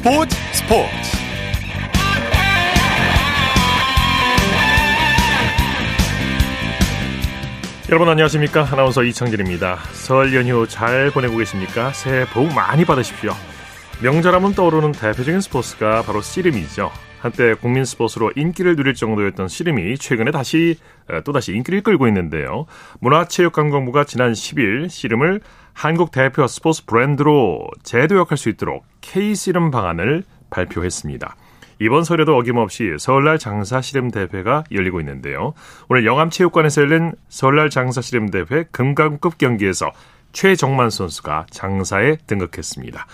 스포츠 스포츠. 여러분 안녕하십니까? 아나운서 이창진입니다. 설 연휴 잘 보내고 계십니까? 새해 복 많이 받으십시오. 명절하면 떠오르는 대표적인 스포츠가 바로 씨름이죠 한때 국민 스포츠로 인기를 누릴 정도였던 씨름이 최근에 다시 어, 또다시 인기를 끌고 있는데요. 문화체육관광부가 지난 10일 씨름을 한국 대표 스포츠 브랜드로 재도약할 수 있도록 K-씨름 방안을 발표했습니다. 이번 설에도 어김없이 설날 장사 씨름 대회가 열리고 있는데요. 오늘 영암체육관에서 열린 설날 장사 씨름 대회 금강급 경기에서 최정만 선수가 장사에 등극했습니다.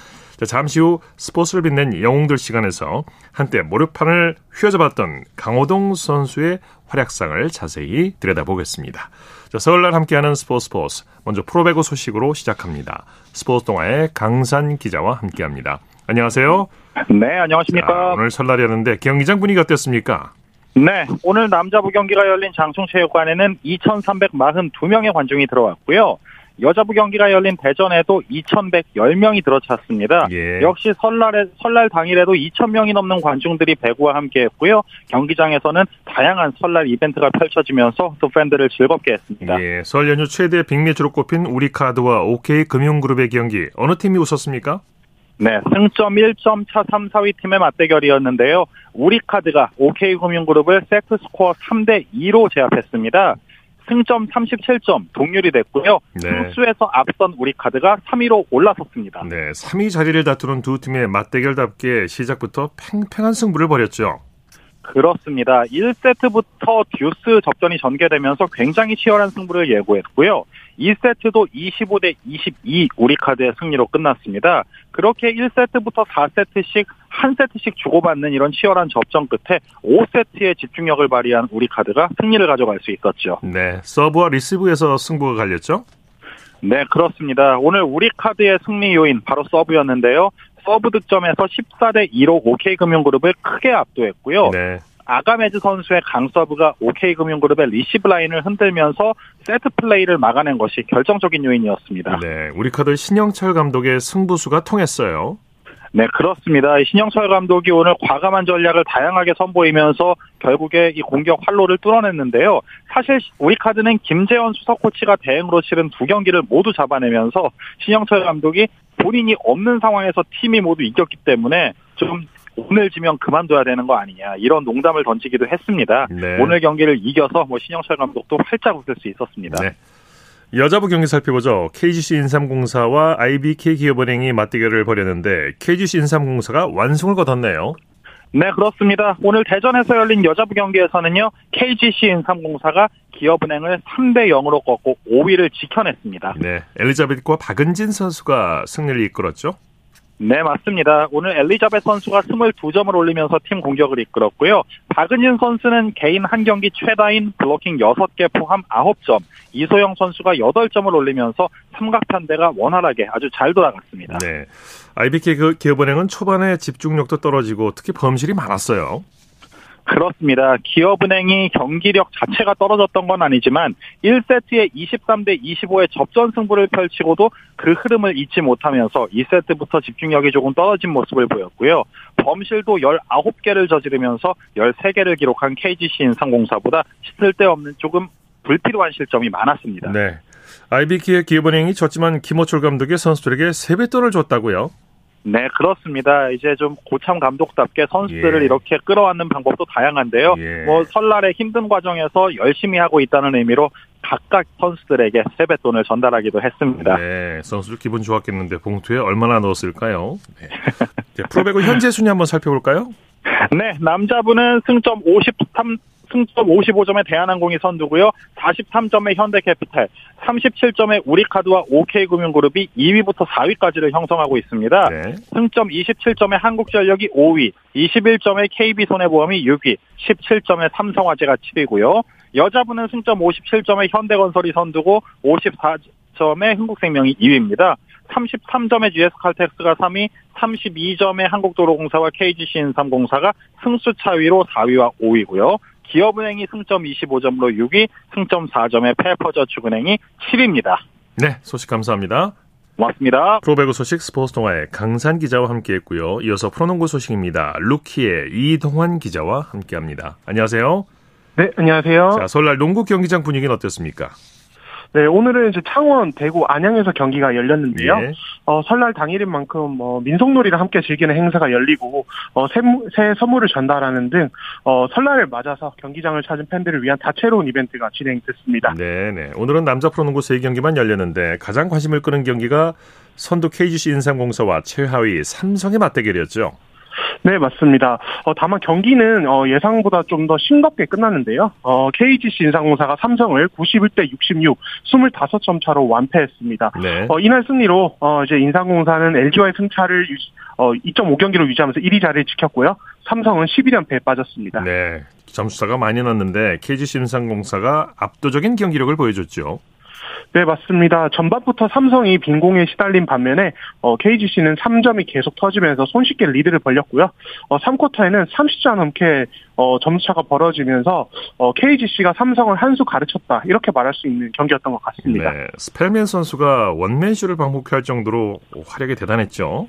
잠시 후 스포츠를 빛낸 영웅들 시간에서 한때 모르판을 휘어잡았던 강호동 선수의 활약상을 자세히 들여다보겠습니다. 자, 설날 함께하는 스포츠 스포츠. 먼저 프로배구 소식으로 시작합니다. 스포츠 동아의 강산 기자와 함께합니다. 안녕하세요. 네, 안녕하십니까. 자, 오늘 설날이었는데 경기장 분위기 어땠습니까? 네, 오늘 남자부 경기가 열린 장충체육관에는 2,342명의 관중이 들어왔고요. 여자부 경기가 열린 대전에도 2,110명이 들어찼습니다. 예. 역시 설날에 설날 당일에도 2,000명이 넘는 관중들이 배구와 함께했고요. 경기장에서는 다양한 설날 이벤트가 펼쳐지면서 또 팬들을 즐겁게 했습니다. 예, 설 연휴 최대 빅매치로 꼽힌 우리카드와 OK금융그룹의 경기 어느 팀이 웃었습니까? 네, 승점 1점 차 3, 4위 팀의 맞대결이었는데요. 우리카드가 OK금융그룹을 세트 스코어 3대 2로 제압했습니다. 승점 37점 동률이 됐고요. 네. 승수에서 앞선 우리 카드가 3위로 올라섰습니다. 네, 3위 자리를 다투는 두 팀의 맞대결답게 시작부터 팽팽한 승부를 벌였죠. 그렇습니다. 1세트부터 듀스 접전이 전개되면서 굉장히 치열한 승부를 예고했고요. 2세트도 25대 22 우리 카드의 승리로 끝났습니다. 그렇게 1세트부터 4세트씩 한 세트씩 주고받는 이런 치열한 접전 끝에 5세트의 집중력을 발휘한 우리 카드가 승리를 가져갈 수 있었죠. 네, 서브와 리시브에서 승부가 갈렸죠? 네, 그렇습니다. 오늘 우리 카드의 승리 요인 바로 서브였는데요. 서브 득점에서 14대 2로 OK금융그룹을 크게 압도했고요. 네. 아가메즈 선수의 강서브가 OK금융그룹의 리시브 라인을 흔들면서 세트 플레이를 막아낸 것이 결정적인 요인이었습니다. 네, 우리 카드 신영철 감독의 승부수가 통했어요. 네, 그렇습니다. 신영철 감독이 오늘 과감한 전략을 다양하게 선보이면서 결국에 이 공격 활로를 뚫어냈는데요. 사실 우리 카드는 김재헌 수석 코치가 대행으로 치른 두 경기를 모두 잡아내면서 신영철 감독이 본인이 없는 상황에서 팀이 모두 이겼기 때문에 좀 오늘 지면 그만둬야 되는 거 아니냐 이런 농담을 던지기도 했습니다. 네. 오늘 경기를 이겨서 뭐 신영철 감독도 활짝 웃을 수 있었습니다. 네. 여자부 경기 살펴보죠. KGC 인삼공사와 IBK 기업은행이 맞대결을 벌였는데 KGC 인삼공사가 완승을 거뒀네요. 네, 그렇습니다. 오늘 대전에서 열린 여자부 경기에서는요, KGC 인삼공사가 기업은행을 3대 0으로 꺾고 5위를 지켜냈습니다. 네, 엘리자베트과 박은진 선수가 승리를 이끌었죠? 네, 맞습니다. 오늘 엘리자베 선수가 22점을 올리면서 팀 공격을 이끌었고요. 박은진 선수는 개인 한 경기 최다인 블로킹 6개 포함 9점, 이소영 선수가 8점을 올리면서 삼각편대가 원활하게 아주 잘 돌아갔습니다. 네. IBK 그 기업은행은 초반에 집중력도 떨어지고 특히 범실이 많았어요. 그렇습니다. 기업은행이 경기력 자체가 떨어졌던 건 아니지만 1세트에 23대 25의 접전 승부를 펼치고도 그 흐름을 잊지 못하면서 2세트부터 집중력이 조금 떨어진 모습을 보였고요. 범실도 19개를 저지르면서 13개를 기록한 KGC 인상공사보다 쓸데없는 조금 불필요한 실점이 많았습니다. 네. IBK의 기업은행이 졌지만 김호철 감독의 선수들에게 세뱃돈을 줬다고요? 네, 그렇습니다. 이제 좀 고참 감독답게 선수들을 예. 이렇게 끌어안는 방법도 다양한데요. 예. 뭐 설날의 힘든 과정에서 열심히 하고 있다는 의미로 각각 선수들에게 세뱃돈을 전달하기도 했습니다. 네, 선수들 기분 좋았겠는데 봉투에 얼마나 넣었을까요? 네. 네, 프로배구 현재 순위 한번 살펴볼까요? 네, 남자분은 승점 53, 승점 55점의 대한항공이 선두고요. 43점의 현대캐피탈, 37점의 우리카드와 OK금융그룹이 2위부터 4위까지를 형성하고 있습니다. 네. 승점 27점의 한국전력이 5위, 21점의 KB손해보험이 6위, 17점의 삼성화재가 7위고요. 여자분은 승점 57점의 현대건설이 선두고 54점의 흥국생명이 2위입니다. 33점의 GS칼텍스가 3위, 32점의 한국도로공사와 KGC 인삼공사가 승수 차위로 4위와 5위고요. 기업은행이 승점 25점으로 6위, 승점 4점의 페퍼저축은행이 7위입니다. 네, 소식 감사합니다. 고맙습니다. 프로배구 소식 스포츠 동아의 강산 기자와 함께했고요. 이어서 프로농구 소식입니다. 루키의 이동환 기자와 함께합니다. 안녕하세요. 네, 안녕하세요. 자, 설날 농구 경기장 분위기는 어땠습니까? 네, 오늘은 이제 창원, 대구, 안양에서 경기가 열렸는데요. 예. 어, 설날 당일인 만큼 뭐 민속놀이를 함께 즐기는 행사가 열리고 어, 새, 새 선물을 전달하는 등 어, 설날을 맞아서 경기장을 찾은 팬들을 위한 다채로운 이벤트가 진행됐습니다. 네, 네. 오늘은 남자 프로농구 3경기만 열렸는데 가장 관심을 끄는 경기가 선두 KGC 인삼공사와 최하위 삼성의 맞대결이었죠. 네, 맞습니다. 어, 다만 경기는 어, 예상보다 좀 더 싱겁게 끝났는데요. 어, KGC 인상공사가 삼성을 91대 66, 25점 차로 완패했습니다. 네. 어, 이날 승리로 어, 이제 인상공사는 LG와의 승차를 유지, 어, 2.5경기로 유지하면서 1위 자리를 지켰고요. 삼성은 11연패에 빠졌습니다. 네, 점수차가 많이 났는데 KGC 인상공사가 압도적인 경기력을 보여줬죠. 네, 맞습니다. 전반부터 삼성이 빈공에 시달린 반면에 어, KGC는 3점이 계속 터지면서 손쉽게 리드를 벌렸고요. 어, 3쿼터에는 30점 넘게 어, 점수차가 벌어지면서 어, KGC가 삼성을 한 수 가르쳤다 이렇게 말할 수 있는 경기였던 것 같습니다. 네, 스펠맨 선수가 원맨쇼를 방불할 정도로 활약이 대단했죠.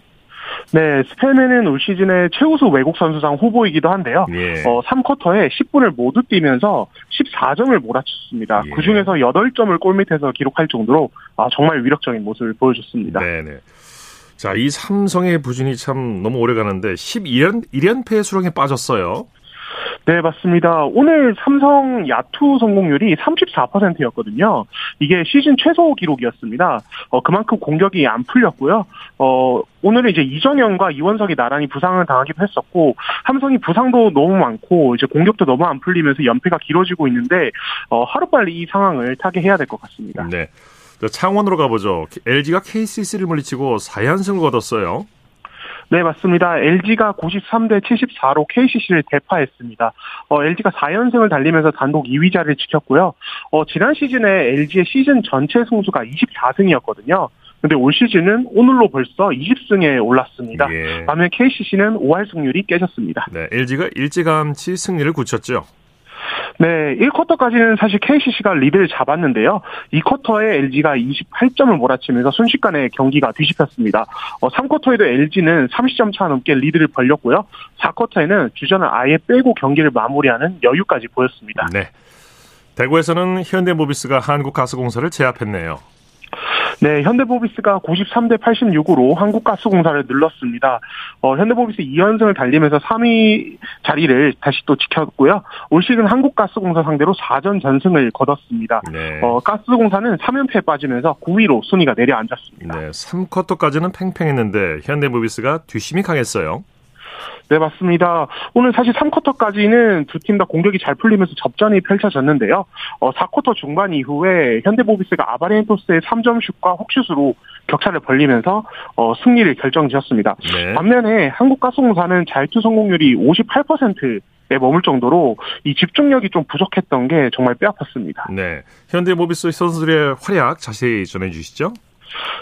네, 스펠맨은 올 시즌의 최우수 외국 선수상 후보이기도 한데요. 예. 어, 3쿼터에 10분을 모두 뛰면서 14점을 몰아쳤습니다. 예. 그 중에서 8점을 골밑에서 기록할 정도로 아, 정말 위력적인 모습을 보여줬습니다. 네네. 자, 이 삼성의 부진이 참 너무 오래 가는데 12연 1연패 수렁에 빠졌어요. 네, 맞습니다. 오늘 삼성 야투 성공률이 34%였거든요. 이게 시즌 최소 기록이었습니다. 어, 그만큼 공격이 안 풀렸고요. 어, 오늘은 이제 이정현과 이원석이 나란히 부상을 당하기도 했었고, 삼성이 부상도 너무 많고, 이제 공격도 너무 안 풀리면서 연패가 길어지고 있는데, 어, 하루빨리 이 상황을 타개해야 될 것 같습니다. 네. 창원으로 가보죠. LG가 KCC를 물리치고 4연승을 거뒀어요. 네, 맞습니다. LG가 93대 74로 KCC를 대파했습니다. 어, LG가 4연승을 달리면서 단독 2위 자리를 지켰고요. 어, 지난 시즌에 LG의 시즌 전체 승수가 24승이었거든요. 근데 올 시즌은 오늘로 벌써 20승에 올랐습니다. 예. 반면 KCC는 5할 승률이 깨졌습니다. 네, LG가 일찌감치 승리를 굳혔죠. 네, 1쿼터까지는 사실 KCC가 리드를 잡았는데요. 2쿼터에 LG가 28점을 몰아치면서 순식간에 경기가 뒤집혔습니다. 어, 3쿼터에도 LG는 30점 차 넘게 리드를 벌렸고요. 4쿼터에는 주전을 아예 빼고 경기를 마무리하는 여유까지 보였습니다. 네. 대구에서는 현대모비스가 한국가스공사를 제압했네요. 네, 현대모비스가 93대 86으로 한국가스공사를 늘렀습니다. 어, 현대모비스 2연승을 달리면서 3위 자리를 다시 또 지켰고요. 올 시즌 한국가스공사 상대로 4전 전승을 거뒀습니다. 네. 어, 가스공사는 3연패에 빠지면서 9위로 순위가 내려앉았습니다. 네, 3쿼터까지는 팽팽했는데 현대모비스가 뒷심이 강했어요. 네, 맞습니다. 오늘 사실 3쿼터까지는 두 팀 다 공격이 잘 풀리면서 접전이 펼쳐졌는데요. 어, 4쿼터 중반 이후에 현대모비스가 아바렌토스의 3점 슛과 혹슛으로 격차를 벌리면서 어, 승리를 결정지었습니다. 네. 반면에 한국가스공사는 자유투 성공률이 58%에 머물 정도로 이 집중력이 좀 부족했던 게 정말 뼈아팠습니다. 네. 현대모비스 선수들의 활약 자세히 전해 주시죠.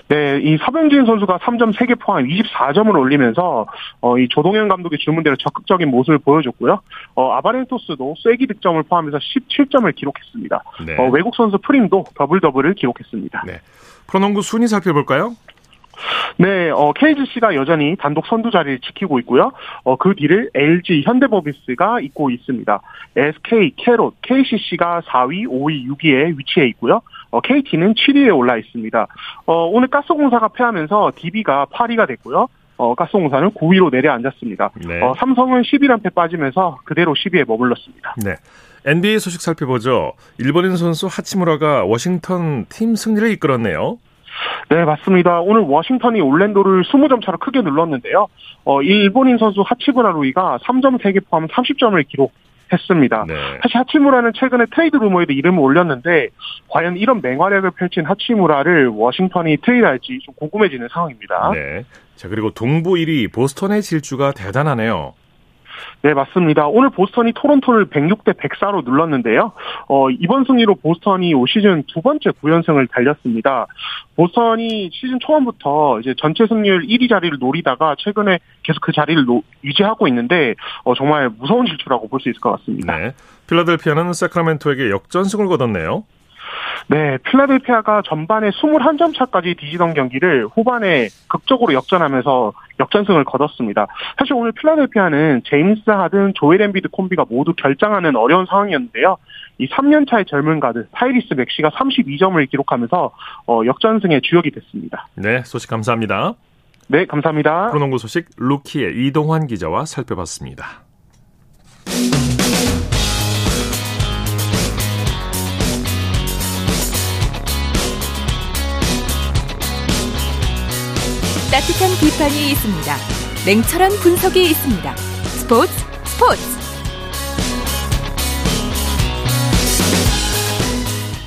네, 이 서병진 선수가 3점 3개 포함 24점을 올리면서 어, 이 조동현 감독의 주문대로 적극적인 모습을 보여줬고요. 어, 아바렌토스도 쐐기 득점을 포함해서 17점을 기록했습니다. 네. 어, 외국 선수 프림도 더블 더블을 기록했습니다. 네. 프로농구 순위 살펴볼까요? 네, 어, KGC가 여전히 단독 선두 자리를 지키고 있고요. 어, 그 뒤를 LG, 현대모비스가 잇고 있습니다. SK, 캐롯, KCC가 4위, 5위, 6위에 위치해 있고요. 어, KT는 7위에 올라 있습니다. 어, 오늘 가스공사가 패하면서 DB가 8위가 됐고요. 어, 가스공사는 9위로 내려앉았습니다. 네. 어, 삼성은 11연패 빠지면서 그대로 10위에 머물렀습니다. 네. NBA 소식 살펴보죠. 일본인 선수 하치무라가 워싱턴 팀 승리를 이끌었네요. 네, 맞습니다. 오늘 워싱턴이 올랜도를 20점 차로 크게 눌렀는데요. 어, 일본인 선수 하치무라 루이가 3점 3개 포함 30점을 기록 했습니다. 네. 사실 하치무라는 최근에 트레이드 루머에도 이름을 올렸는데 과연 이런 맹활약을 펼친 하치무라를 워싱턴이 트레이드할지 좀 궁금해지는 상황입니다. 네. 자 그리고 동부 1위 보스턴의 질주가 대단하네요. 네, 맞습니다. 오늘 보스턴이 토론토를 106대 104로 눌렀는데요. 어, 이번 승리로 보스턴이 올 시즌 두 번째 9연승을 달렸습니다. 보스턴이 시즌 초반부터 이제 전체 승률 1위 자리를 노리다가 최근에 계속 그 자리를 노, 유지하고 있는데 어, 정말 무서운 질주라고 볼 수 있을 것 같습니다. 네. 필라델피아는 새크라멘토에게 역전승을 거뒀네요. 네, 필라델피아가 전반에 21점 차까지 뒤지던 경기를 후반에 극적으로 역전하면서 역전승을 거뒀습니다. 사실 오늘 필라델피아는 제임스 하든, 조엘 엠비드 콤비가 모두 결장하는 어려운 상황이었는데요. 이 3년 차의 젊은 가드 타이리스 맥시가 32점을 기록하면서 어, 역전승의 주역이 됐습니다. 네, 소식 감사합니다. 네, 감사합니다. 프로농구 소식 루키의 이동환 기자와 살펴봤습니다. 따뜻한 비판이 있습니다. 냉철한 분석이 있습니다. 스포츠 스포츠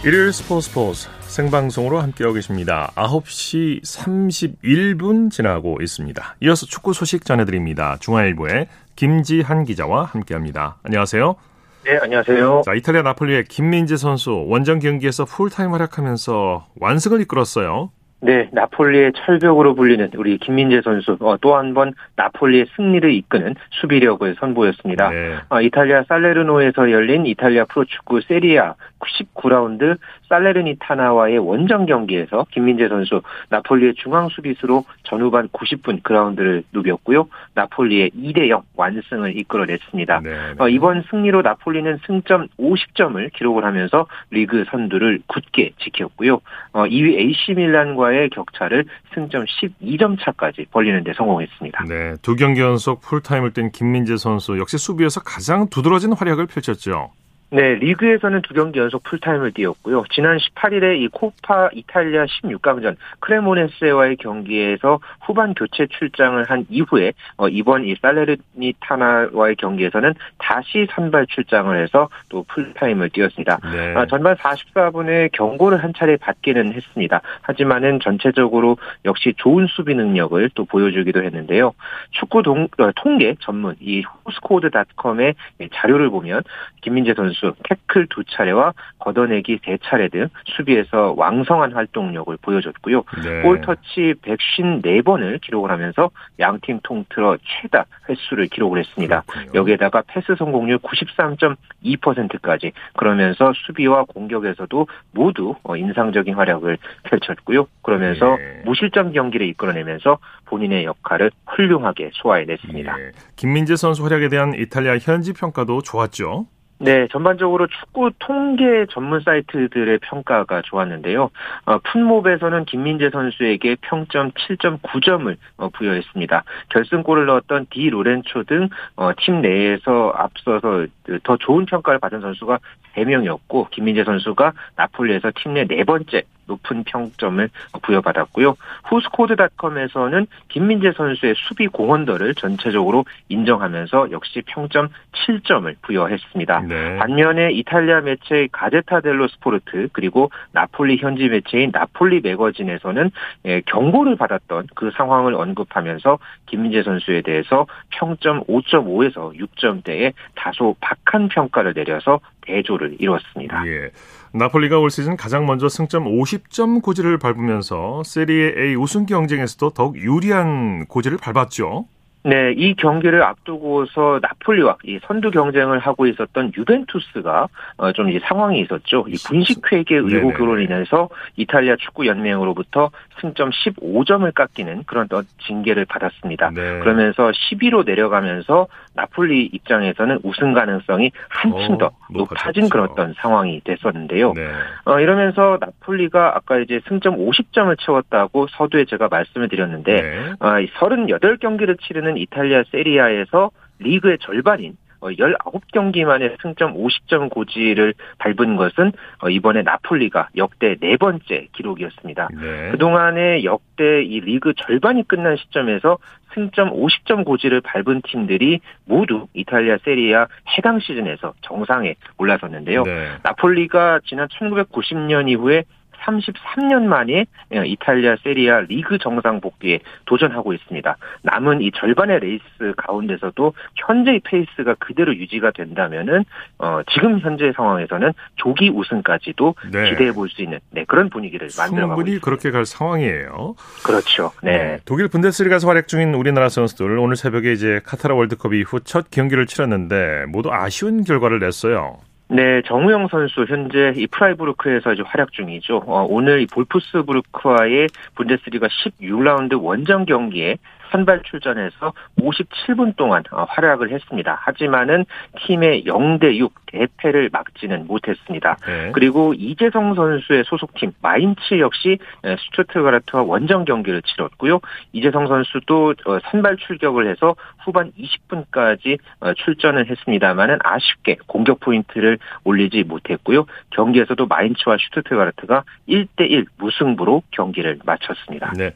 일요일 스포츠 스포츠 생방송으로 함께하고 계십니다. 9시 31분 지나고 있습니다. 이어서 축구 소식 전해드립니다. 중앙일보의 김지한 기자와 함께합니다. 안녕하세요. 네, 안녕하세요. 자, 이탈리아 나폴리의 김민재 선수 원정 경기에서 풀타임 활약하면서 완승을 이끌었어요. 네, 나폴리의 철벽으로 불리는 우리 김민재 선수 어, 또한 번 나폴리의 승리를 이끄는 수비력을 선보였습니다. 네. 어, 이탈리아 살레르노에서 열린 이탈리아 프로축구 세리아 19라운드 살레르니타나와의 원정 경기에서 김민재 선수 나폴리의 중앙 수비수로 전후반 90분 그라운드를 누볐고요. 나폴리의 2대 0 완승을 이끌어냈습니다. 네, 네. 어, 이번 승리로 나폴리는 승점 50점을 기록을 하면서 리그 선두를 굳게 지켰고요. 어, 2위 AC 밀란과의 격차를 승점 12점 차까지 벌리는 데 성공했습니다. 네, 두 경기 연속 풀타임을 뛴 김민재 선수 역시 수비에서 가장 두드러진 활약을 펼쳤죠. 네, 리그에서는 두 경기 연속 풀타임을 뛰었고요. 지난 18일에 이 코파 이탈리아 16강전 크레모네스와의 경기에서 후반 교체 출장을 한 이후에 어, 이번 이 살레르니타나와의 경기에서는 다시 선발 출장을 해서 또 풀타임을 뛰었습니다. 네. 아, 전반 44분에 경고를 한 차례 받기는 했습니다. 하지만은 전체적으로 역시 좋은 수비 능력을 또 보여주기도 했는데요. 축구 동, 어, 통계 전문 이 호스코드닷컴의 자료를 보면 김민재 선수 태클 두 차례와 걷어내기 세 차례 등 수비에서 왕성한 활동력을 보여줬고요. 네. 볼 터치 154번을 기록을 하면서 양팀 통틀어 최다 횟수를 기록을 했습니다. 그렇군요. 여기에다가 패스 성공률 93.2%까지 그러면서 수비와 공격에서도 모두 어, 인상적인 활약을 펼쳤고요. 그러면서 예. 무실점 경기를 이끌어내면서 본인의 역할을 훌륭하게 소화해냈습니다. 예. 김민재 선수 활약에 대한 이탈리아 현지 평가도 좋았죠. 네, 전반적으로 축구 통계 전문 사이트들의 평가가 좋았는데요. 어, 풋몹에서는 김민재 선수에게 평점 7.9점을 어, 부여했습니다. 결승골을 넣었던 디 로렌초 등 어, 팀 내에서 앞서서 더 좋은 평가를 받은 선수가 3명이었고 김민재 선수가 나폴리에서 팀 내 네 번째 높은 평점을 부여받았고요. 후스코드닷컴에서는 김민재 선수의 수비 공헌도를 전체적으로 인정하면서 역시 평점 7점을 부여했습니다. 네. 반면에 이탈리아 매체 가제타 델로 스포르트 그리고 나폴리 현지 매체인 나폴리 매거진에서는 예, 경고를 받았던 그 상황을 언급하면서 김민재 선수에 대해서 평점 5.5에서 6점대에 다소 박한 평가를 내려서 대조를 이뤘습니다. 예. 나폴리가 올 시즌 가장 먼저 승점 50점 고지를 밟으면서 세리에 A 우승 경쟁에서도 더욱 유리한 고지를 밟았죠. 네, 이 경기를 앞두고서 나폴리와 이 선두 경쟁을 하고 있었던 유벤투스가 어, 좀 이제 상황이 있었죠. 이 분식 회계 의혹으로. 인해서 이탈리아 축구 연맹으로부터 승점 15점을 깎이는 그런 또 징계를 받았습니다. 네. 그러면서 10위로 내려가면서 나폴리 입장에서는 우승 가능성이 한층 어, 더 높아진 높아졌죠. 그런 어떤 상황이 됐었는데요. 네. 어, 이러면서 나폴리가 아까 이제 승점 50점을 채웠다고 서두에 제가 말씀을 드렸는데 네. 아, 38경기를 치르는 이탈리아 세리아에서 리그의 절반인 어, 19경기 만에 승점 50점 고지를 밟은 것은 어, 이번에 나폴리가 역대 네 번째 기록이었습니다. 네. 그동안에 역대 이 리그 절반이 끝난 시점에서 승점 50점 고지를 밟은 팀들이 모두 이탈리아 세리아 해당 시즌에서 정상에 올라섰는데요. 네. 나폴리가 지난 1990년 이후에 33년 만에 어, 이탈리아 세리에 A 리그 정상 복귀에 도전하고 있습니다. 남은 이 절반의 레이스 가운데서도 현재의 페이스가 그대로 유지가 된다면은 어, 지금 현재 상황에서는 조기 우승까지도 네. 기대해 볼 수 있는 네, 그런 분위기를 만들어가고 있습니다. 그렇게 갈 상황이에요. 그렇죠. 네. 독일 분데스리가에서 활약 중인 우리나라 선수들 오늘 새벽에 이제 카타르 월드컵 이후 첫 경기를 치렀는데 모두 아쉬운 결과를 냈어요. 네, 정우영 선수 현재 이 프라이부르크에서 이제 활약 중이죠. 어, 오늘 이 볼프스부르크와의 분데스리가 16라운드 원정 경기에 선발 출전해서 57분 동안 어, 활약을 했습니다. 하지만은 팀의 0대 6 대패를 막지는 못했습니다. 네. 그리고 이재성 선수의 소속팀 마인츠 역시 스투트가르트와 원정 경기를 치렀고요. 이재성 선수도 어, 선발 출격을 해서 후반 20분까지 어, 출전을 했습니다만은 아쉽게 공격 포인트를 올리지 못했고요. 경기에서도 마인츠와 슈투트가르트가 1대1 무승부로 경기를 마쳤습니다. 네.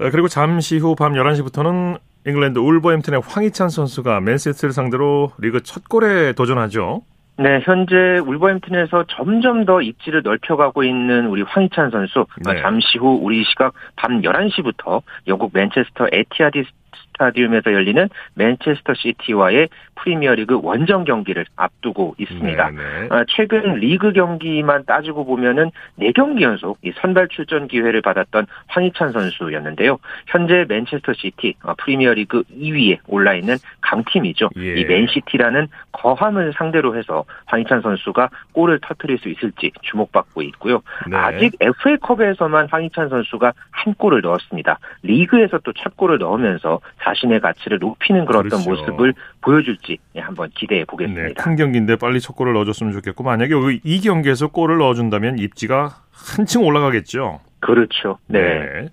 어, 그리고 잠시 후 밤 11시부터는 잉글랜드 울버햄튼의 황희찬 선수가 맨시티를 상대로 리그 첫 골에 도전하죠. 네, 현재 울버햄튼에서 점점 더 입지를 넓혀가고 있는 우리 황희찬 선수. 네. 잠시 후 우리 시각 밤 11시부터 영국 맨체스터 에티하드 스타디움에서 열리는 맨체스터 시티와의 프리미어리그 원정 경기를 앞두고 있습니다. 네네. 아, 최근 리그 경기만 따지고 보면은 4경기 연속 이 선발 출전 기회를 받았던 황희찬 선수였는데요. 현재 맨체스터 시티 어, 프리미어리그 2위에 올라 있는 강팀이죠. 예. 이 맨시티라는 거함을 상대로 해서 황희찬 선수가 골을 터뜨릴 수 있을지 주목받고 있고요. 네. 아직 FA컵에서만 황희찬 선수가 한 골을 넣었습니다. 리그에서 또 첫 골을 넣으면서 자신의 가치를 높이는 그런 그렇죠. 어떤 모습을 보여줄지 한번 기대해 보겠습니다. 네, 큰 경기인데 빨리 첫 골을 넣어줬으면 좋겠고 만약에 이 경기에서 골을 넣어준다면 입지가 한층 올라가겠죠. 그렇죠. 네. 네.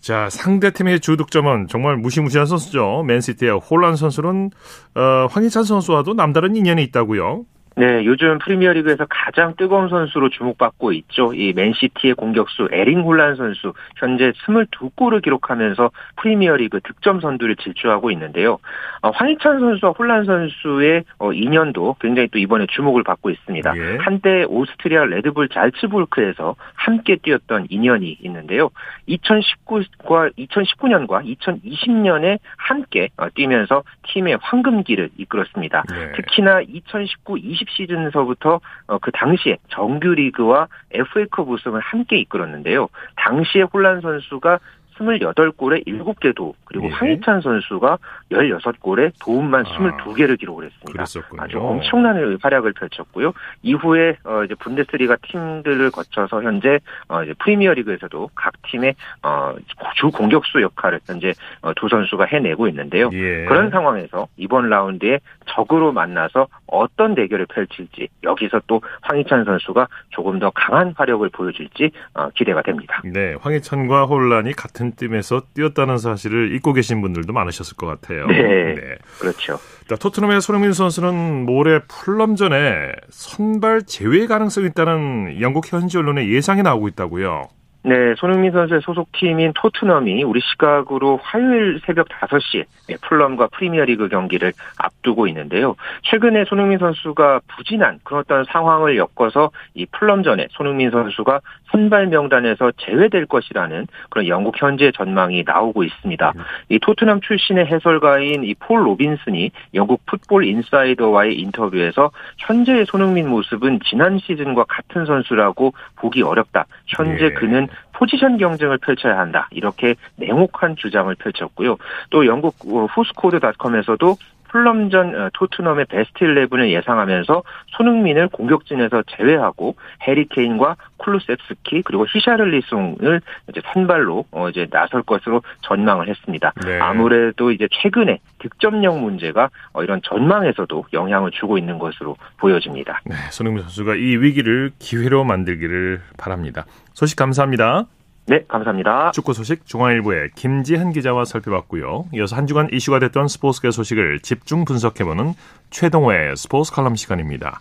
자, 상대팀의 주득점은 정말 무시무시한 선수죠. 맨시티의 홀란 선수는 어, 황희찬 선수와도 남다른 인연이 있다고요. 네, 요즘 프리미어리그에서 가장 뜨거운 선수로 주목받고 있죠. 이 맨시티의 공격수 엘링 홀란 선수 현재 22골을 기록하면서 프리미어리그 득점 선두를 질주하고 있는데요. 어, 황희찬 선수와 홀란 선수의 어, 인연도 굉장히 또 이번에 주목을 받고 있습니다. 예. 한때 오스트리아 레드불 잘츠부르크에서 함께 뛰었던 인연이 있는데요. 2019과 2019년과 2020년에 함께 어, 뛰면서 팀의 황금기를 이끌었습니다. 예. 특히나 2019, 20 시즌서부터 어, 그 당시에 정규리그와 FA컵 우승을 함께 이끌었는데요. 당시에 홀란 선수가 28골에 7개 도 그리고 예. 황희찬 선수가 16골에 도움만 아, 22개를 기록을 했습니다. 그랬었군요. 아주 엄청난 활약을 펼쳤고요. 이후에 어 이제 분데스리가 팀들을 거쳐서 현재 어 이제 프리미어리그에서도 각 팀의 어주 공격수 역할을 현재 어, 두 선수가 해내고 있는데요. 예. 그런 상황에서 이번 라운드에 적으로 만나서 어떤 대결을 펼칠지 여기서 또 황희찬 선수가 조금 더 강한 활약을 보여줄지 어 기대가 됩니다. 네, 황희찬과 혼란이 같은 팀에서 뛰었다는 사실을 잊고 계신 분들도 많으셨을 것 같아요. 네, 네. 그렇죠. 자, 토트넘의 손흥민 선수는 모레 풀럼전에 선발 제외 가능성이 있다는 영국 현지 언론의 예상이 나오고 있다고요. 네, 손흥민 선수의 소속팀인 토트넘이 우리 시각으로 화요일 새벽 5시에 풀럼과 프리미어리그 경기를 앞두고 있는데요. 최근에 손흥민 선수가 부진한 그런 어떤 상황을 엮어서 이 풀럼전에 손흥민 선수가 선발 명단에서 제외될 것이라는 그런 영국 현재 전망이 나오고 있습니다. 이 토트넘 출신의 해설가인 이 폴 로빈슨이 영국 풋볼 인사이더와의 인터뷰에서 현재의 손흥민 모습은 지난 시즌과 같은 선수라고 보기 어렵다. 현재 예. 그는 포지션 경쟁을 펼쳐야 한다. 이렇게 냉혹한 주장을 펼쳤고요. 또 영국 후스코드닷컴에서도 풀럼전 어, 토트넘의 베스트 11을 예상하면서 손흥민을 공격진에서 제외하고 해리케인과 쿨루셉스키 그리고 히샤를리송을 이제 선발로 어 이제 나설 것으로 전망을 했습니다. 네. 아무래도 이제 최근에 득점력 문제가 어 이런 전망에서도 영향을 주고 있는 것으로 보여집니다. 네, 손흥민 선수가 이 위기를 기회로 만들기를 바랍니다. 소식 감사합니다. 네, 감사합니다. 축구 소식 중앙일보의 김지한 기자와 살펴봤고요. 이어서 한 주간 이슈가 됐던 스포츠계 소식을 집중 분석해보는 최동호의 스포츠 칼럼 시간입니다.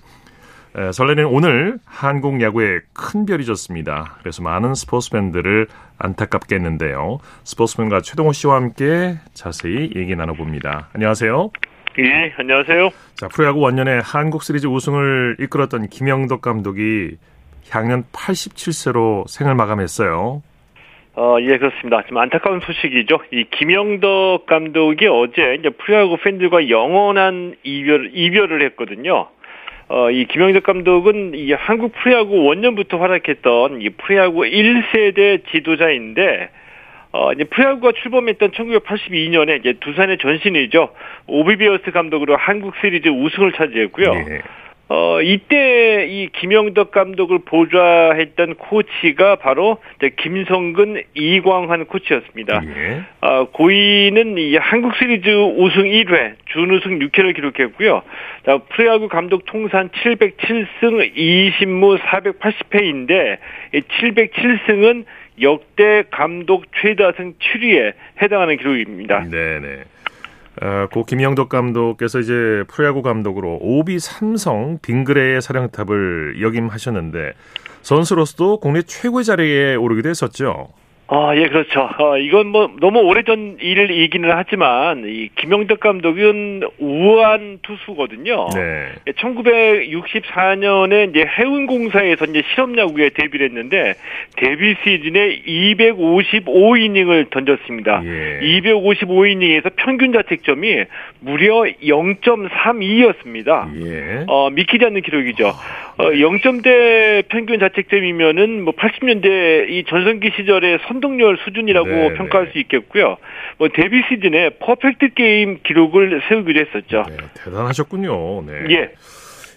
에, 설레는 오늘 한국 야구에 큰 별이 졌습니다. 그래서 많은 스포츠 팬들을 안타깝게 했는데요. 스포츠맨과 최동호 씨와 함께 자세히 얘기 나눠봅니다. 안녕하세요. 예, 안녕하세요. 자, 프로야구 원년에 한국 시리즈 우승을 이끌었던 김영덕 감독이 향년 87세로 생을 마감했어요. 어, 예, 그렇습니다. 좀 안타까운 소식이죠. 이 김영덕 감독이 어제 이제 프로야구 팬들과 영원한 이별, 이별을 했거든요. 어, 이 김영덕 감독은 이 한국 프로야구 원년부터 활약했던 이 프로야구 1세대 지도자인데, 어, 이제 프로야구가 출범했던 1982년에 이제 두산의 전신이죠. 오비비어스 감독으로 한국 시리즈 우승을 차지했고요. 네. 어, 이때 이 김영덕 감독을 보좌했던 코치가 바로 김성근, 이광환 코치였습니다. 예. 어, 고인은 이 한국 시리즈 우승 1회, 준우승 6회를 기록했고요. 자, 프로야구 감독 통산 707승 20무 480패인데 707승은 역대 감독 최다승 7위에 해당하는 기록입니다. 네네. 어, 고 김영덕 감독께서 이제 프로야구 감독으로 오비 삼성 빙그레의 사령탑을 역임하셨는데 선수로서도 국내 최고의 자리에 오르기도 했었죠. 아, 예, 그렇죠. 어, 이건 뭐 너무 오래전 일이기는 하지만 이 김영덕 감독은 우한 투수거든요. 네. 1964년에 이제 해운공사에서 이제 실업야구에 데뷔를 했는데 데뷔 시즌에 255이닝을 던졌습니다. 예. 255이닝에서 평균 자책점이 무려 0.32였습니다. 예. 어, 믿기지 않는 기록이죠. 어, 0점대 평균 자책점이면은 뭐 80년대 이 전성기 시절에 선 선동열 수준이라고 네, 평가할 네. 수 있겠고요. 뭐 데뷔 시즌에 퍼펙트 게임 기록을 세우기도 했었죠. 네, 대단하셨군요. 네. 예.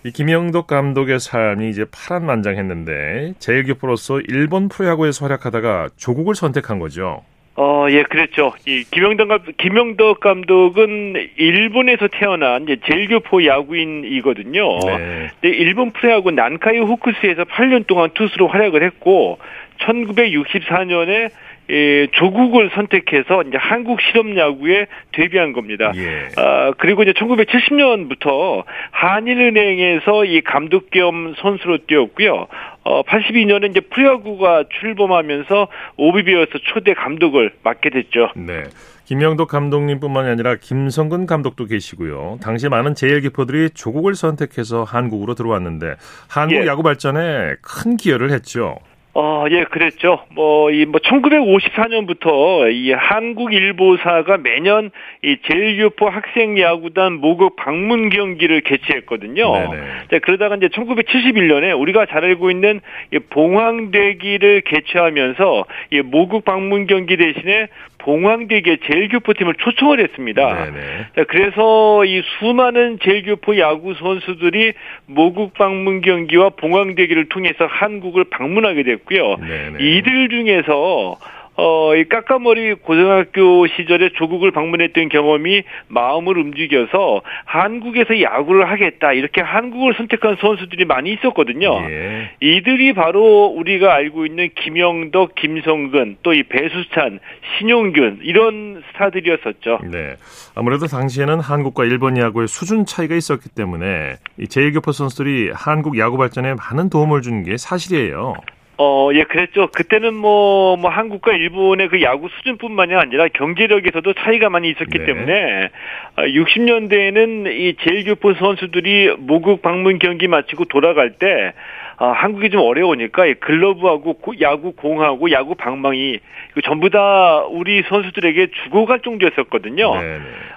이 김영덕 감독의 삶이 이제 파란만장했는데 제일교포로서 일본 프로야구에서 활약하다가 조국을 선택한 거죠. 어, 예, 그랬죠. 이 김영덕, 김영덕 감독은 일본에서 태어난 이제 제일교포 야구인이거든요. 네. 근데 일본 프로야구 난카이 호크스에서 8년 동안 투수로 활약을 했고 1964년에 예, 조국을 선택해서 이제 한국 실업 야구에 데뷔한 겁니다. 예. 아, 그리고 이제 1970년부터 한일은행에서 이 감독 겸 선수로 뛰었고요. 어, 82년에 이제 프로야구가 출범하면서 오비비어스 초대 감독을 맡게 됐죠. 네. 김영덕 감독님뿐만이 아니라 김성근 감독도 계시고요. 당시 많은 제일기포들이 조국을 선택해서 한국으로 들어왔는데 한국 예. 야구 발전에 큰 기여를 했죠. 어, 예, 그랬죠. 뭐, 이, 뭐, 1954년부터 이 한국일보사가 매년 이 제일교포 학생야구단 모국 방문 경기를 개최했거든요. 네네. 네, 그러다가 이제 1971년에 우리가 잘 알고 있는 이 봉황대기를 개최하면서 이 모국 방문 경기 대신에 봉황대기에 제일교포팀을 초청을 했습니다. 네네. 그래서 이 수많은 제일교포 야구 선수들이 모국 방문 경기와 봉황대기를 통해서 한국을 방문하게 됐고요. 네네. 이들 중에서 어, 이 까까머리 고등학교 시절에 조국을 방문했던 경험이 마음을 움직여서 한국에서 야구를 하겠다 이렇게 한국을 선택한 선수들이 많이 있었거든요. 예. 이들이 바로 우리가 알고 있는 김영덕, 김성근, 또 이 배수찬, 신용균 이런 스타들이었었죠. 네. 아무래도 당시에는 한국과 일본 야구의 수준 차이가 있었기 때문에 이 제1교포 선수들이 한국 야구 발전에 많은 도움을 준 게 사실이에요. 어, 예, 그랬죠. 그때는 뭐, 뭐, 한국과 일본의 그 야구 수준뿐만이 아니라 경제력에서도 차이가 많이 있었기 네. 때문에, 60년대에는 아, 이 제일교포 선수들이 모국 방문 경기 마치고 돌아갈 때, 아, 한국이 좀 어려우니까 글러브하고 야구 공하고 야구 방망이 전부 다 우리 선수들에게 주고 갈 정도였었거든요.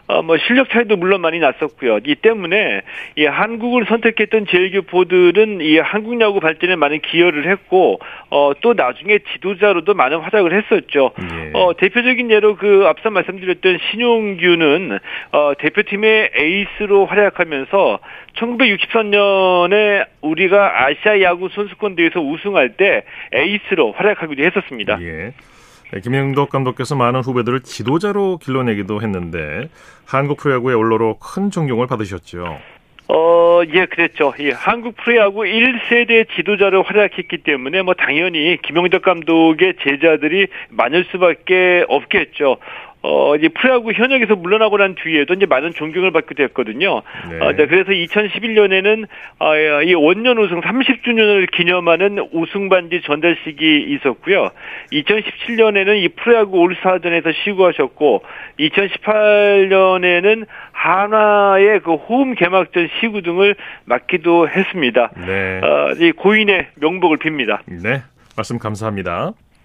어, 뭐 실력 차이도 물론 많이 났었고요. 이 때문에 이 한국을 선택했던 제일교포들은 이 한국 야구 발전에 많은 기여를 했고 어, 또 나중에 지도자로도 많은 활약을 했었죠. 네. 어, 대표적인 예로 그 앞서 말씀드렸던 신용규는 어, 대표팀의 에이스로 활약하면서 1963년에 우리가 아시아 야구 선수권 대회에서 우승할 때 에이스로 활약하기도 했었습니다. 예. 네, 김영덕 감독께서 많은 후배들을 지도자로 길러내기도 했는데 한국 프로야구의 원로로 큰 존경을 받으셨죠. 어, 예, 그랬죠. 예, 한국 프로야구 1세대 지도자로 활약했기 때문에 뭐 당연히 김영덕 감독의 제자들이 많을 수밖에 없겠죠. 어, 이제 프로야구 현역에서 물러나고 난 뒤에도 이제 많은 존경을 받기도 했거든요. 네. 어, 네, 그래서 2011년에는 어, 이 원년 우승 30주년을 기념하는 우승 반지 전달식이 있었고요. 2017년에는 이 프로야구 올스타전에서 시구하셨고 2018년에는 한화의 그홈 개막전 시구 등을 맡기도 했습니다. 네. 어, 이 고인의 명복을 빕니다. 네. 말씀 감사합니다.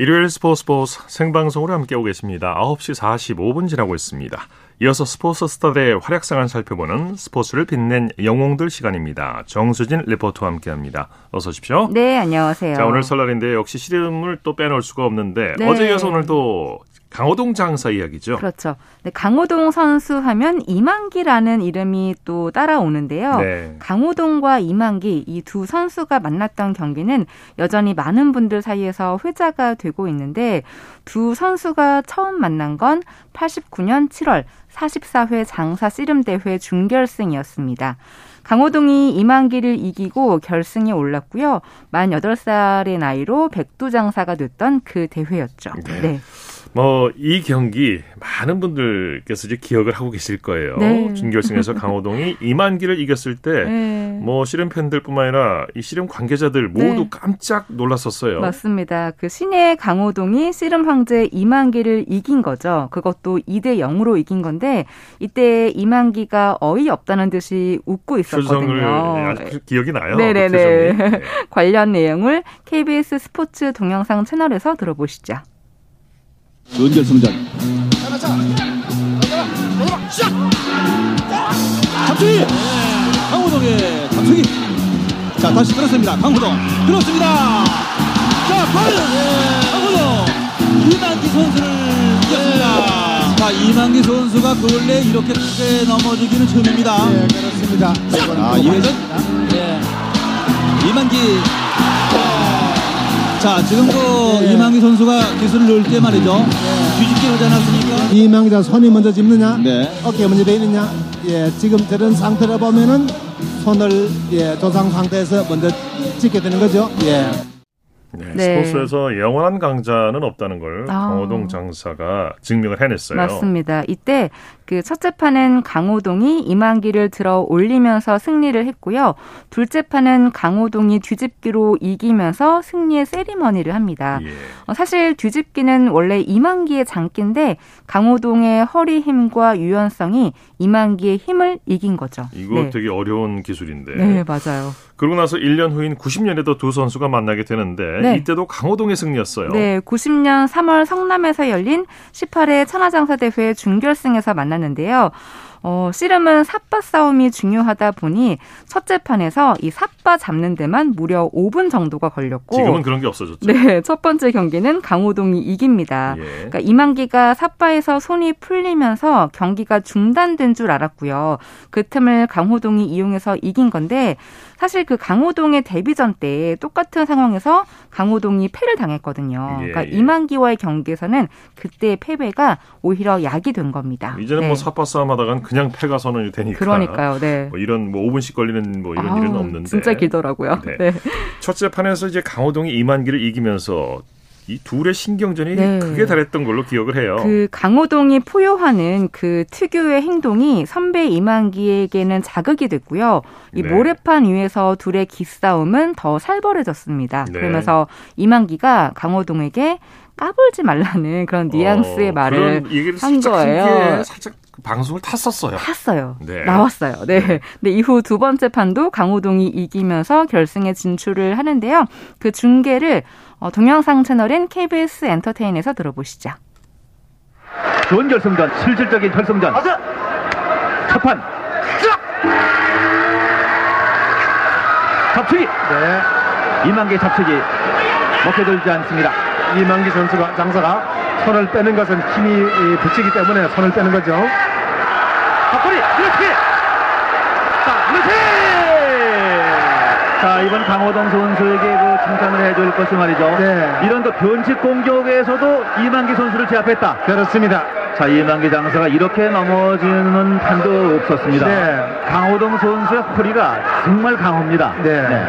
일요일 스포츠 스포츠 생방송으로 함께하고 계십니다. 9시 45분 지나고 있습니다. 이어서 스포츠 스타들의 활약상을 살펴보는 스포츠를 빛낸 영웅들 시간입니다. 정수진 리포터와 함께합니다. 어서 오십시오. 네, 안녕하세요. 자, 오늘 설날인데 역시 씨름을 또 빼놓을 수가 없는데 네. 어제 이어서 오늘도 강호동 장사 이야기죠. 그렇죠. 네, 강호동 선수 하면 이만기라는 이름이 또 따라오는데요. 네. 강호동과 이만기 이 두 선수가 만났던 경기는 여전히 많은 분들 사이에서 회자가 되고 있는데 두 선수가 처음 만난 건 89년 7월 44회 장사 씨름대회 준결승이었습니다. 강호동이 이만기를 이기고 결승에 올랐고요. 만 8살의 나이로 백두장사가 됐던 그 대회였죠. 네. 네. 뭐 이 경기 많은 분들께서 이제 기억을 하고 계실 거예요. 네. 준결승에서 강호동이 이만기를 이겼을 때 네. 뭐 씨름 팬들뿐만 아니라 이 씨름 관계자들 모두 네. 깜짝 놀랐었어요. 맞습니다. 그 신의 강호동이 씨름 황제 이만기를 이긴 거죠. 그것도 2대 0으로 이긴 건데 이때 이만기가 어이없다는 듯이 웃고 있었거든요. 아주 기억이 나요. 네네네. 그 표정이. 네. 관련 내용을 KBS 스포츠 동영상 채널에서 들어보시죠. 준결승전 잡수기! 강호동의 잡수기. 자 다시 들었습니다. 강호동. 들었습니다. 자골 강호동. 이만기 선수를 이겼습니다. 자 이만기 선수가 근래 이렇게 크게 넘어지기는 처음입니다. 네 그렇습니다. 아 2회전? 네. 이만기 자 지금도 이만기 선수가 기술을 넣을 때 말이죠 뒤집기 하지 않았습니까 이망자 손이 먼저 짚느냐, 네. 어깨 먼저 베이느냐, 예, 지금 저런 상태를 보면은 손을 예, 조상 상태에서 먼저 찍게 되는 거죠. 예. 네, 네. 스포츠에서 영원한 강자는 없다는 걸 아. 강호동 장사가 증명을 해냈어요. 맞습니다. 이때 그 첫째 판은 강호동이 이만기를 들어 올리면서 승리를 했고요. 둘째 판은 강호동이 뒤집기로 이기면서 승리의 세리머니를 합니다. 예. 어, 사실 뒤집기는 원래 이만기의 장기인데 강호동의 허리 힘과 유연성이 이만기의 힘을 이긴 거죠. 이거 네. 되게 어려운 기술인데. 네, 맞아요. 그러고 나서 1년 후인 90년에도 두 선수가 만나게 되는데 네. 이때도 강호동의 승리였어요. 네, 90년 3월 성남에서 열린 18회 천하장사대회 준결승에서 만 났는데요. 어, 씨름은 삿바 싸움이 중요하다 보니 첫째 판에서 이 삿바 잡는 데만 무려 5분 정도가 걸렸고 지금은 그런 게 없어졌죠. 네, 첫 번째 경기는 강호동이 이깁니다. 예. 그러니까 이만기가 삿바에서 손이 풀리면서 경기가 중단된 줄 알았고요. 그 틈을 강호동이 이용해서 이긴 건데 사실 그 강호동의 데뷔전 때 똑같은 상황에서 강호동이 패를 당했거든요. 예, 그러니까 예. 이만기와의 경기에서는 그때 패배가 오히려 약이 된 겁니다. 이제는 네. 뭐 삿바 싸움 하다간 그냥 패가 선언이 되니까. 그러니까요. 네. 뭐 이런 뭐 5분씩 걸리는 뭐 이런 아우, 일은 없는데. 진짜 길더라고요. 네. 네. 첫째 판에서 이제 강호동이 이만기를 이기면서 이 둘의 신경전이 네. 크게 달했던 걸로 기억을 해요. 그 강호동이 포효하는 그 특유의 행동이 선배 이만기에게는 자극이 됐고요. 이 네. 모래판 위에서 둘의 기싸움은 더 살벌해졌습니다. 네. 그러면서 이만기가 강호동에게 까불지 말라는 그런 뉘앙스의 어, 말을 한 거예요. 살짝 방송을 탔었어요. 탔어요. 네. 나왔어요. 네. 근데 이후 두 번째 판도 강호동이 이기면서 결승에 진출을 하는데요. 그 중계를 어, 동영상 채널인 KBS 엔터테인에서 들어보시죠. 준결승전 실질적인 결승전 첫판 잡치기 네. 이만기 잡치기 먹혀들지 않습니다 이만기 선수가 장사가 손을 빼는 것은 힘이 이, 붙이기 때문에 손을 빼는 거죠. 앞거리 그렇지 자 그렇지 자 이번 강호동 선수에게 그 칭찬을 해줄 것이 말이죠 네. 이런 그 변칙 공격에서도 이만기 선수를 제압했다 그렇습니다. 자 이만기 장사가 이렇게 넘어지는 판도 없었습니다 네. 강호동 선수의 허리가 정말 강합니다 네.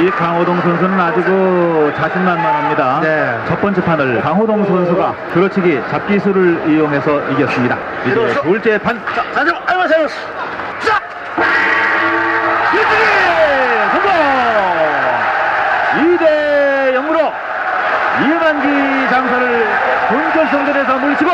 이 강호동 선수는 아주 그 자신만만합니다. 네. 첫 번째 판을 강호동 선수가 그렇지기 잡기술을 이용해서 이겼습니다. 이제 둘째 판. 자, 자, 자, 자, 자, 자. 1등이 성공! 2대 0으로 이만기 장사를 본결승전에서 물리치고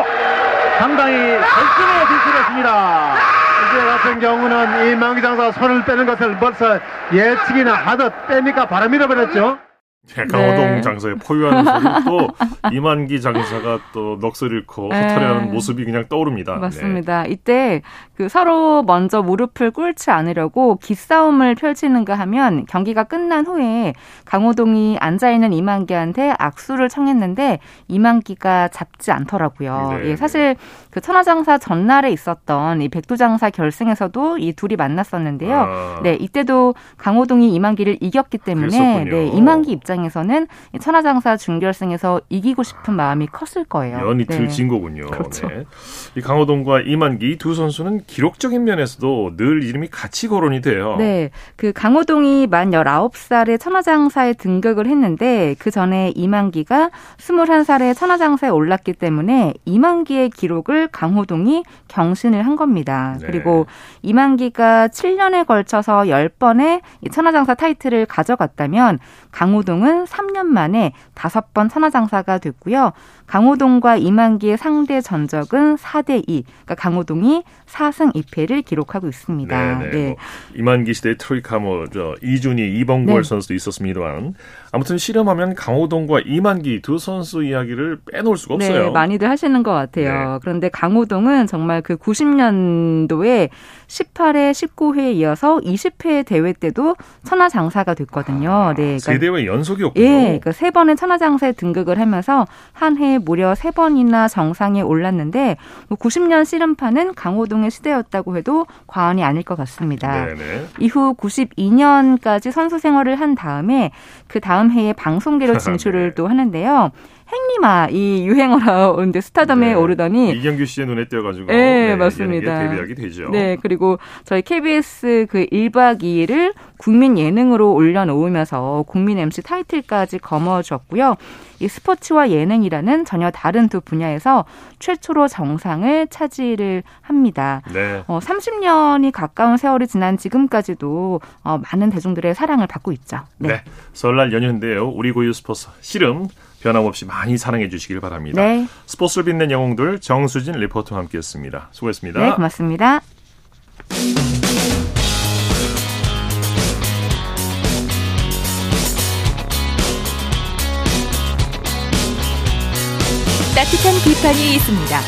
상당히 결승에 진출했습니다. 이제 같은 경우는 이 만기 장사가 손을 빼는 것을 벌써 예측이나 하듯 빼니까 바람 밀어버렸죠. 네, 강호동 네. 장사의 포효하는 소리 또 이만기 장사가 또 넋을 잃고 네. 허탈해하는 모습이 그냥 떠오릅니다. 맞습니다. 이때 그 서로 먼저 무릎을 꿇지 않으려고 기싸움을 필치는가 하면 경기가 끝난 후에 강호동이 앉아 있는 이만기한테 악수를 청했는데 이만기가 잡지 않더라고요. 네. 예, 사실 그 천하장사 전날에 있었던 이 백두장사 결승에서도 이 둘이 만났었는데요. 아. 네, 이때도 강호동이 이만기를 이겼기 때문에 그랬었군요. 네, 이만기 입장 에서는 이 천하장사 준결승에서 이기고 싶은 마음이 컸을 거예요. 연이틀 네. 진 거군요. 그렇죠. 네. 이 강호동과 이만기 두 선수는 기록적인 면에서도 늘 이름이 같이 거론이 돼요. 네. 그 강호동이 만 19살에 천하장사에 등극을 했는데 그 전에 이만기가 21살에 천하장사에 올랐기 때문에 이만기의 기록을 강호동이 경신을 한 겁니다. 네. 그리고 이만기가 7년에 걸쳐서 10번의 이 천하장사 타이틀을 가져갔다면 강호동 은 3년 만에 5번 천하장사가 됐고요. 강호동과 이만기의 상대 전적은 4대 2. 그러니까 강호동이 4승 2패를 기록하고 있습니다. 네, 네. 뭐 이만기 시대 트로이카 뭐저 이준희, 이범걸 네. 선수도 있었습니다만 아무튼 실험하면 강호동과 이만기 두 선수 이야기를 빼놓을 수가 없어요. 네, 많이들 하시는 것 같아요. 그런데 강호동은 정말 그 90년도에 18회, 19회에 이어서 20회 대회 때도 천하장사가 됐거든요. 네, 세 대회 연속이었군요. 예, 그러니까 세 번의 천하장사에 등극을 하면서 한 해에 무려 세 번이나 정상에 올랐는데 뭐 90년 씨름파는 강호동의 시대였다고 해도 과언이 아닐 것 같습니다. 네네. 이후 92년까지 선수 생활을 한 다음에 그 다음 해에 방송계로 진출을 또 하는데요. 행리마 이 유행어라는데 스타덤에 오르더니 이경규 씨의 눈에 띄어가지고 네, 네, 맞습니다. 데뷔하게 되죠. 네, 그리고 저희 KBS 그 1박 2일을 국민 예능으로 올려놓으면서 국민 MC 타이틀까지 거머쥐었고요. 이 스포츠와 예능이라는 전혀 다른 두 분야에서 최초로 정상을 차지를 합니다. 네. 어, 30년이 가까운 세월이 지난 지금까지도 어, 많은 대중들의 사랑을 받고 있죠. 네. 설날 연휴인데요. 우리 고유 스포츠 씨름 변함없이 많이 사랑해 주시길 바랍니다. 네. 스포츠를 빛낸 영웅들 정수진 리포터와 함께했습니다. 수고했습니다. 네, 고맙습니다. 따끔한 비판이 있습니다.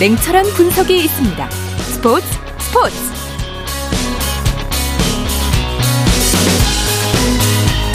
냉철한 분석이 있습니다. 스포츠 스포츠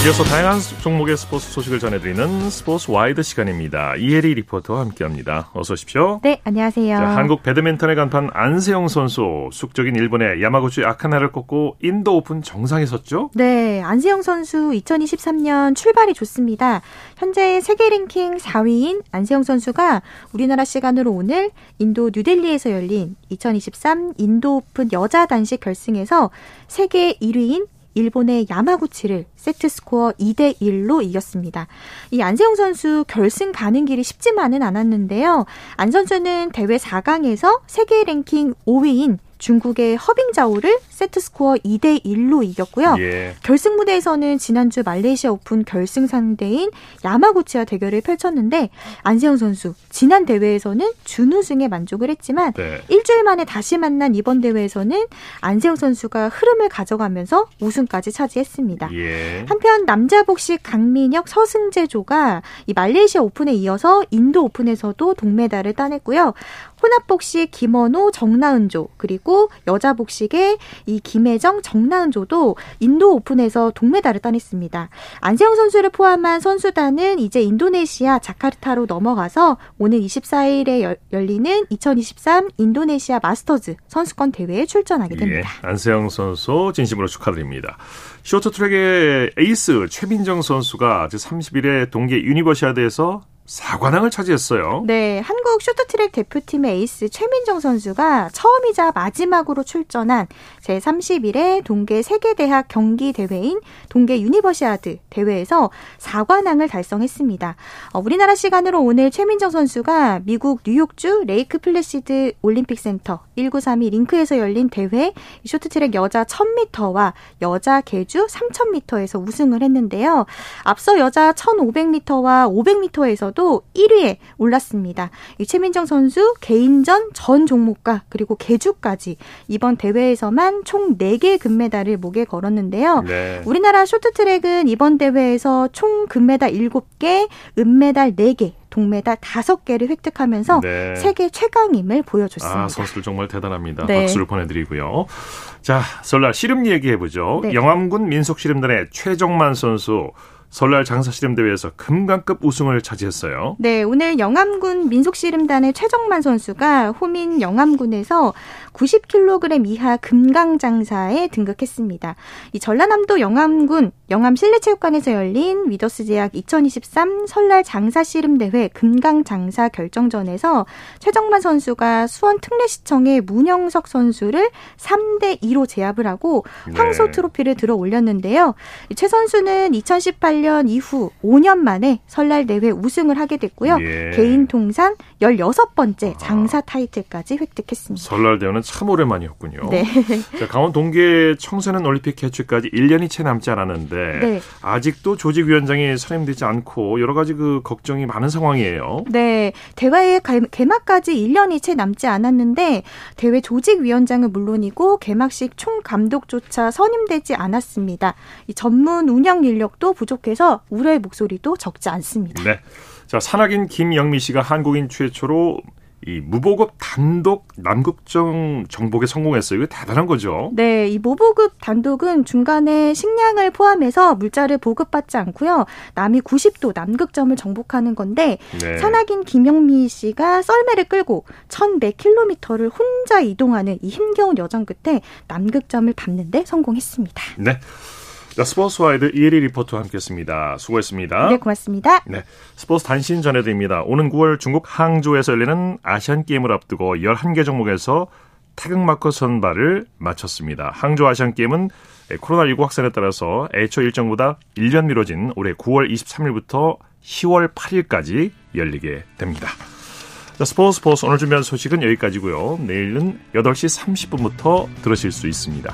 이어서 다양한 종목의 스포츠 소식을 전해드리는 스포츠 와이드 시간입니다. 이혜리 리포터와 함께합니다. 어서 오십시오. 네, 안녕하세요. 자, 한국 배드민턴의 간판 안세영 선수 숙적인 일본의 야마구치 아카네를 꺾고 인도 오픈 정상에 섰죠? 네, 안세영 선수 2023년 출발이 좋습니다. 현재 세계 랭킹 4위인 안세영 선수가 우리나라 시간으로 오늘 인도 뉴델리에서 열린 2023 인도 오픈 여자 단식 결승에서 세계 1위인 일본의 야마구치를 세트 스코어 2대 1로 이겼습니다. 이 안세영 선수 결승 가는 길이 쉽지만은 않았는데요. 안 선수는 대회 4강에서 세계 랭킹 5위인 중국의 허빙자오를 세트 스코어 2대 1로 이겼고요. 예. 결승 무대에서는 지난주 말레이시아 오픈 결승 상대인 야마구치와 대결을 펼쳤는데 안세영 선수 지난 대회에서는 준우승에 만족을 했지만 네. 일주일 만에 다시 만난 이번 대회에서는 안세영 선수가 흐름을 가져가면서 우승까지 차지했습니다. 예. 한편 남자 복식 강민혁 서승재조가 이 말레이시아 오픈에 이어서 인도 오픈에서도 동메달을 따냈고요. 혼합 복식 김원호 정나은조 그리고 여자 복식의 이 김혜정 정나은조도 인도 오픈에서 동메달을 따냈습니다. 안세영 선수를 포함한 선수단은 이제 인도네시아 자카르타로 넘어가서 오는 24일에 열, 열리는 2023 인도네시아 마스터즈 선수권 대회에 출전하게 됩니다. 예, 안세영 선수 진심으로 축하드립니다. 쇼트트랙의 에이스 최민정 선수가 제31회 동계 유니버시아드에서 4관왕을 차지했어요. 네, 한국 쇼트트랙 대표팀의 에이스 최민정 선수가 처음이자 마지막으로 출전한 제31회 동계 세계대학 경기 대회인 동계 유니버시아드 대회에서 4관왕을 달성했습니다. 어, 우리나라 시간으로 오늘 최민정 선수가 미국 뉴욕주 레이크 플래시드 올림픽 센터 1932 링크에서 열린 대회 쇼트트랙 여자 1000m와 여자 계주 3000m에서 우승을 했는데요. 앞서 여자 1500m와 500m에서 선수도 1위에 올랐습니다. 이 최민정 선수 개인전 전 종목과 그리고 계주까지 이번 대회에서만 총 4개 금메달을 목에 걸었는데요. 네. 우리나라 쇼트트랙은 이번 대회에서 총 금메달 7개, 은메달 4개, 동메달 5개를 획득하면서 네. 세계 최강임을 보여줬습니다. 아, 선수들 정말 대단합니다. 네. 박수를 보내드리고요. 자, 설날 씨름 얘기해보죠. 네. 영암군 민속씨름단의 최정만 선수 설날 장사씨름대회에서 금강급 우승을 차지했어요. 네, 오늘 영암군 민속씨름단의 최정만 선수가 호민 영암군에서 90kg 이하 금강장사에 등극했습니다. 이 전라남도 영암군 영암실내체육관에서 열린 위더스 제약 2023 설날 장사씨름대회 금강장사 결정전에서 최정만 선수가 수원 특례시청의 문영석 선수를 3대 2로 제압을 하고 황소 네. 트로피를 들어 올렸는데요. 최 선수는 2018년 2008년 이후 5년 만에 설날 대회 우승을 하게 됐고요. 예. 개인 통산 16번째 장사 타이틀까지 획득했습니다. 설날 대회는 참 오랜만이었군요. 네. 자, 강원 동계 청소년 올림픽 개최까지 1년이 채 남지 않았는데 네. 아직도 조직위원장이 선임되지 않고 여러 가지 그 걱정이 많은 상황이에요. 네. 대회의 개막까지 1년이 채 남지 않았는데 대회 조직위원장은 물론이고 개막식 총감독조차 선임되지 않았습니다. 이 전문 운영 인력도 부족 해서 그래서 우려의 목소리도 적지 않습니다. 네. 자, 산악인 김영미 씨가 한국인 최초로 이 무보급 단독 남극정 정복에 성공했어요. 이거 대단한 거죠. 네, 이 무보급 단독은 중간에 식량을 포함해서 물자를 보급받지 않고요. 남이 90도 남극점을 정복하는 건데 네. 산악인 김영미 씨가 썰매를 끌고 1,100km를 혼자 이동하는 이 힘겨운 여정 끝에 남극점을 밟는데 성공했습니다. 네. 자, 스포츠 와이드 이혜리 리포터와 함께했습니다. 수고했습니다. 네, 고맙습니다. 네, 스포츠 단신 전해드립니다. 오는 9월 중국 항저우에서 열리는 아시안 게임을 앞두고 11개 종목에서 태극마크 선발을 마쳤습니다. 항저우 아시안 게임은 코로나19 확산에 따라서 애초 일정보다 1년 미뤄진 올해 9월 23일부터 10월 8일까지 열리게 됩니다. 자, 스포츠 스포츠 오늘 준비한 소식은 여기까지고요. 내일은 8시 30분부터 들으실 수 있습니다.